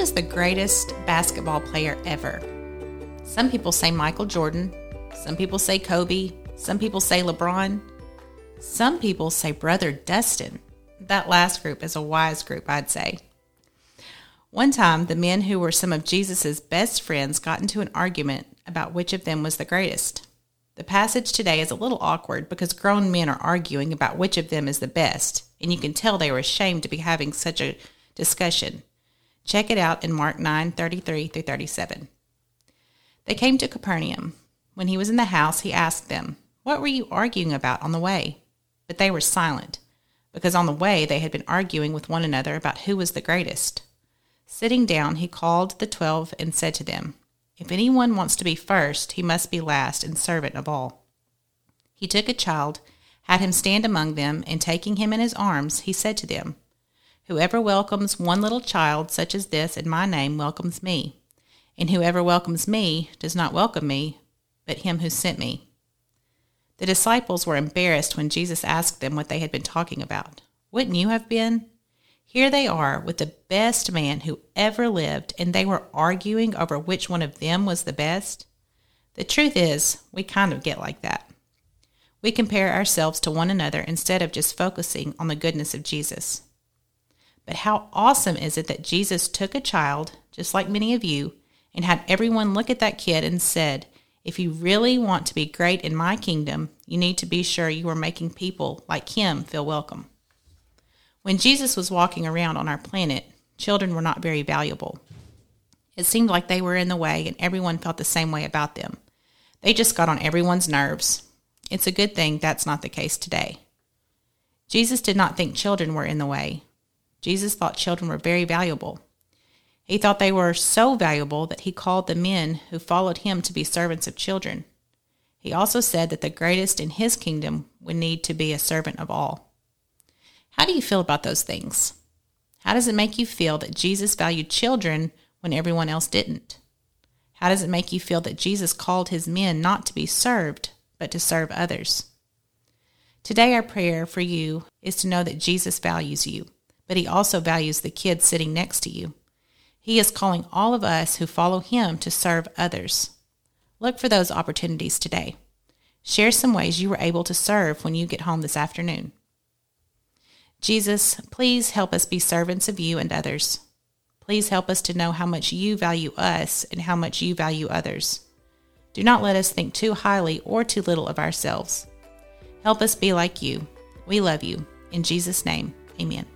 is the greatest basketball player ever? Some people say Michael Jordan. Some people say Kobe. Some people say LeBron. Some people say Brother Dustin. That last group is a wise group, I'd say. One time, the men who were some of Jesus' best friends got into an argument about which of them was the greatest. The passage today is a little awkward because grown men are arguing about which of them is the best, and you can tell they were ashamed to be having such a discussion. Check it out in Mark 9 33 through 37. They came to Capernaum. When he was in the house, he asked them, What were you arguing about on the way? But they were silent, because on the way they had been arguing with one another about who was the greatest. Sitting down, he called the twelve and said to them, If anyone wants to be first, he must be last and servant of all. He took a child, had him stand among them, and taking him in his arms, he said to them, Whoever welcomes one little child such as this in my name welcomes me, and whoever welcomes me does not welcome me, but him who sent me. The disciples were embarrassed when Jesus asked them what they had been talking about. Wouldn't you have been? Here they are with the best man who ever lived, and they were arguing over which one of them was the best. The truth is, we kind of get like that. We compare ourselves to one another instead of just focusing on the goodness of Jesus. But how awesome is it that Jesus took a child, just like many of you, and had everyone look at that kid and said, If you really want to be great in my kingdom, you need to be sure you are making people like him feel welcome. When Jesus was walking around on our planet, children were not very valuable. It seemed like they were in the way, and everyone felt the same way about them. They just got on everyone's nerves. It's a good thing that's not the case today. Jesus did not think children were in the way. Jesus thought children were very valuable. He thought they were so valuable that he called the men who followed him to be servants of children. He also said that the greatest in his kingdom would need to be a servant of all. How do you feel about those things? How does it make you feel that Jesus valued children when everyone else didn't? How does it make you feel that Jesus called his men not to be served, but to serve others? Today, our prayer for you is to know that Jesus values you but he also values the kid sitting next to you. He is calling all of us who follow him to serve others. Look for those opportunities today. Share some ways you were able to serve when you get home this afternoon. Jesus, please help us be servants of you and others. Please help us to know how much you value us and how much you value others. Do not let us think too highly or too little of ourselves. Help us be like you. We love you. In Jesus' name, amen.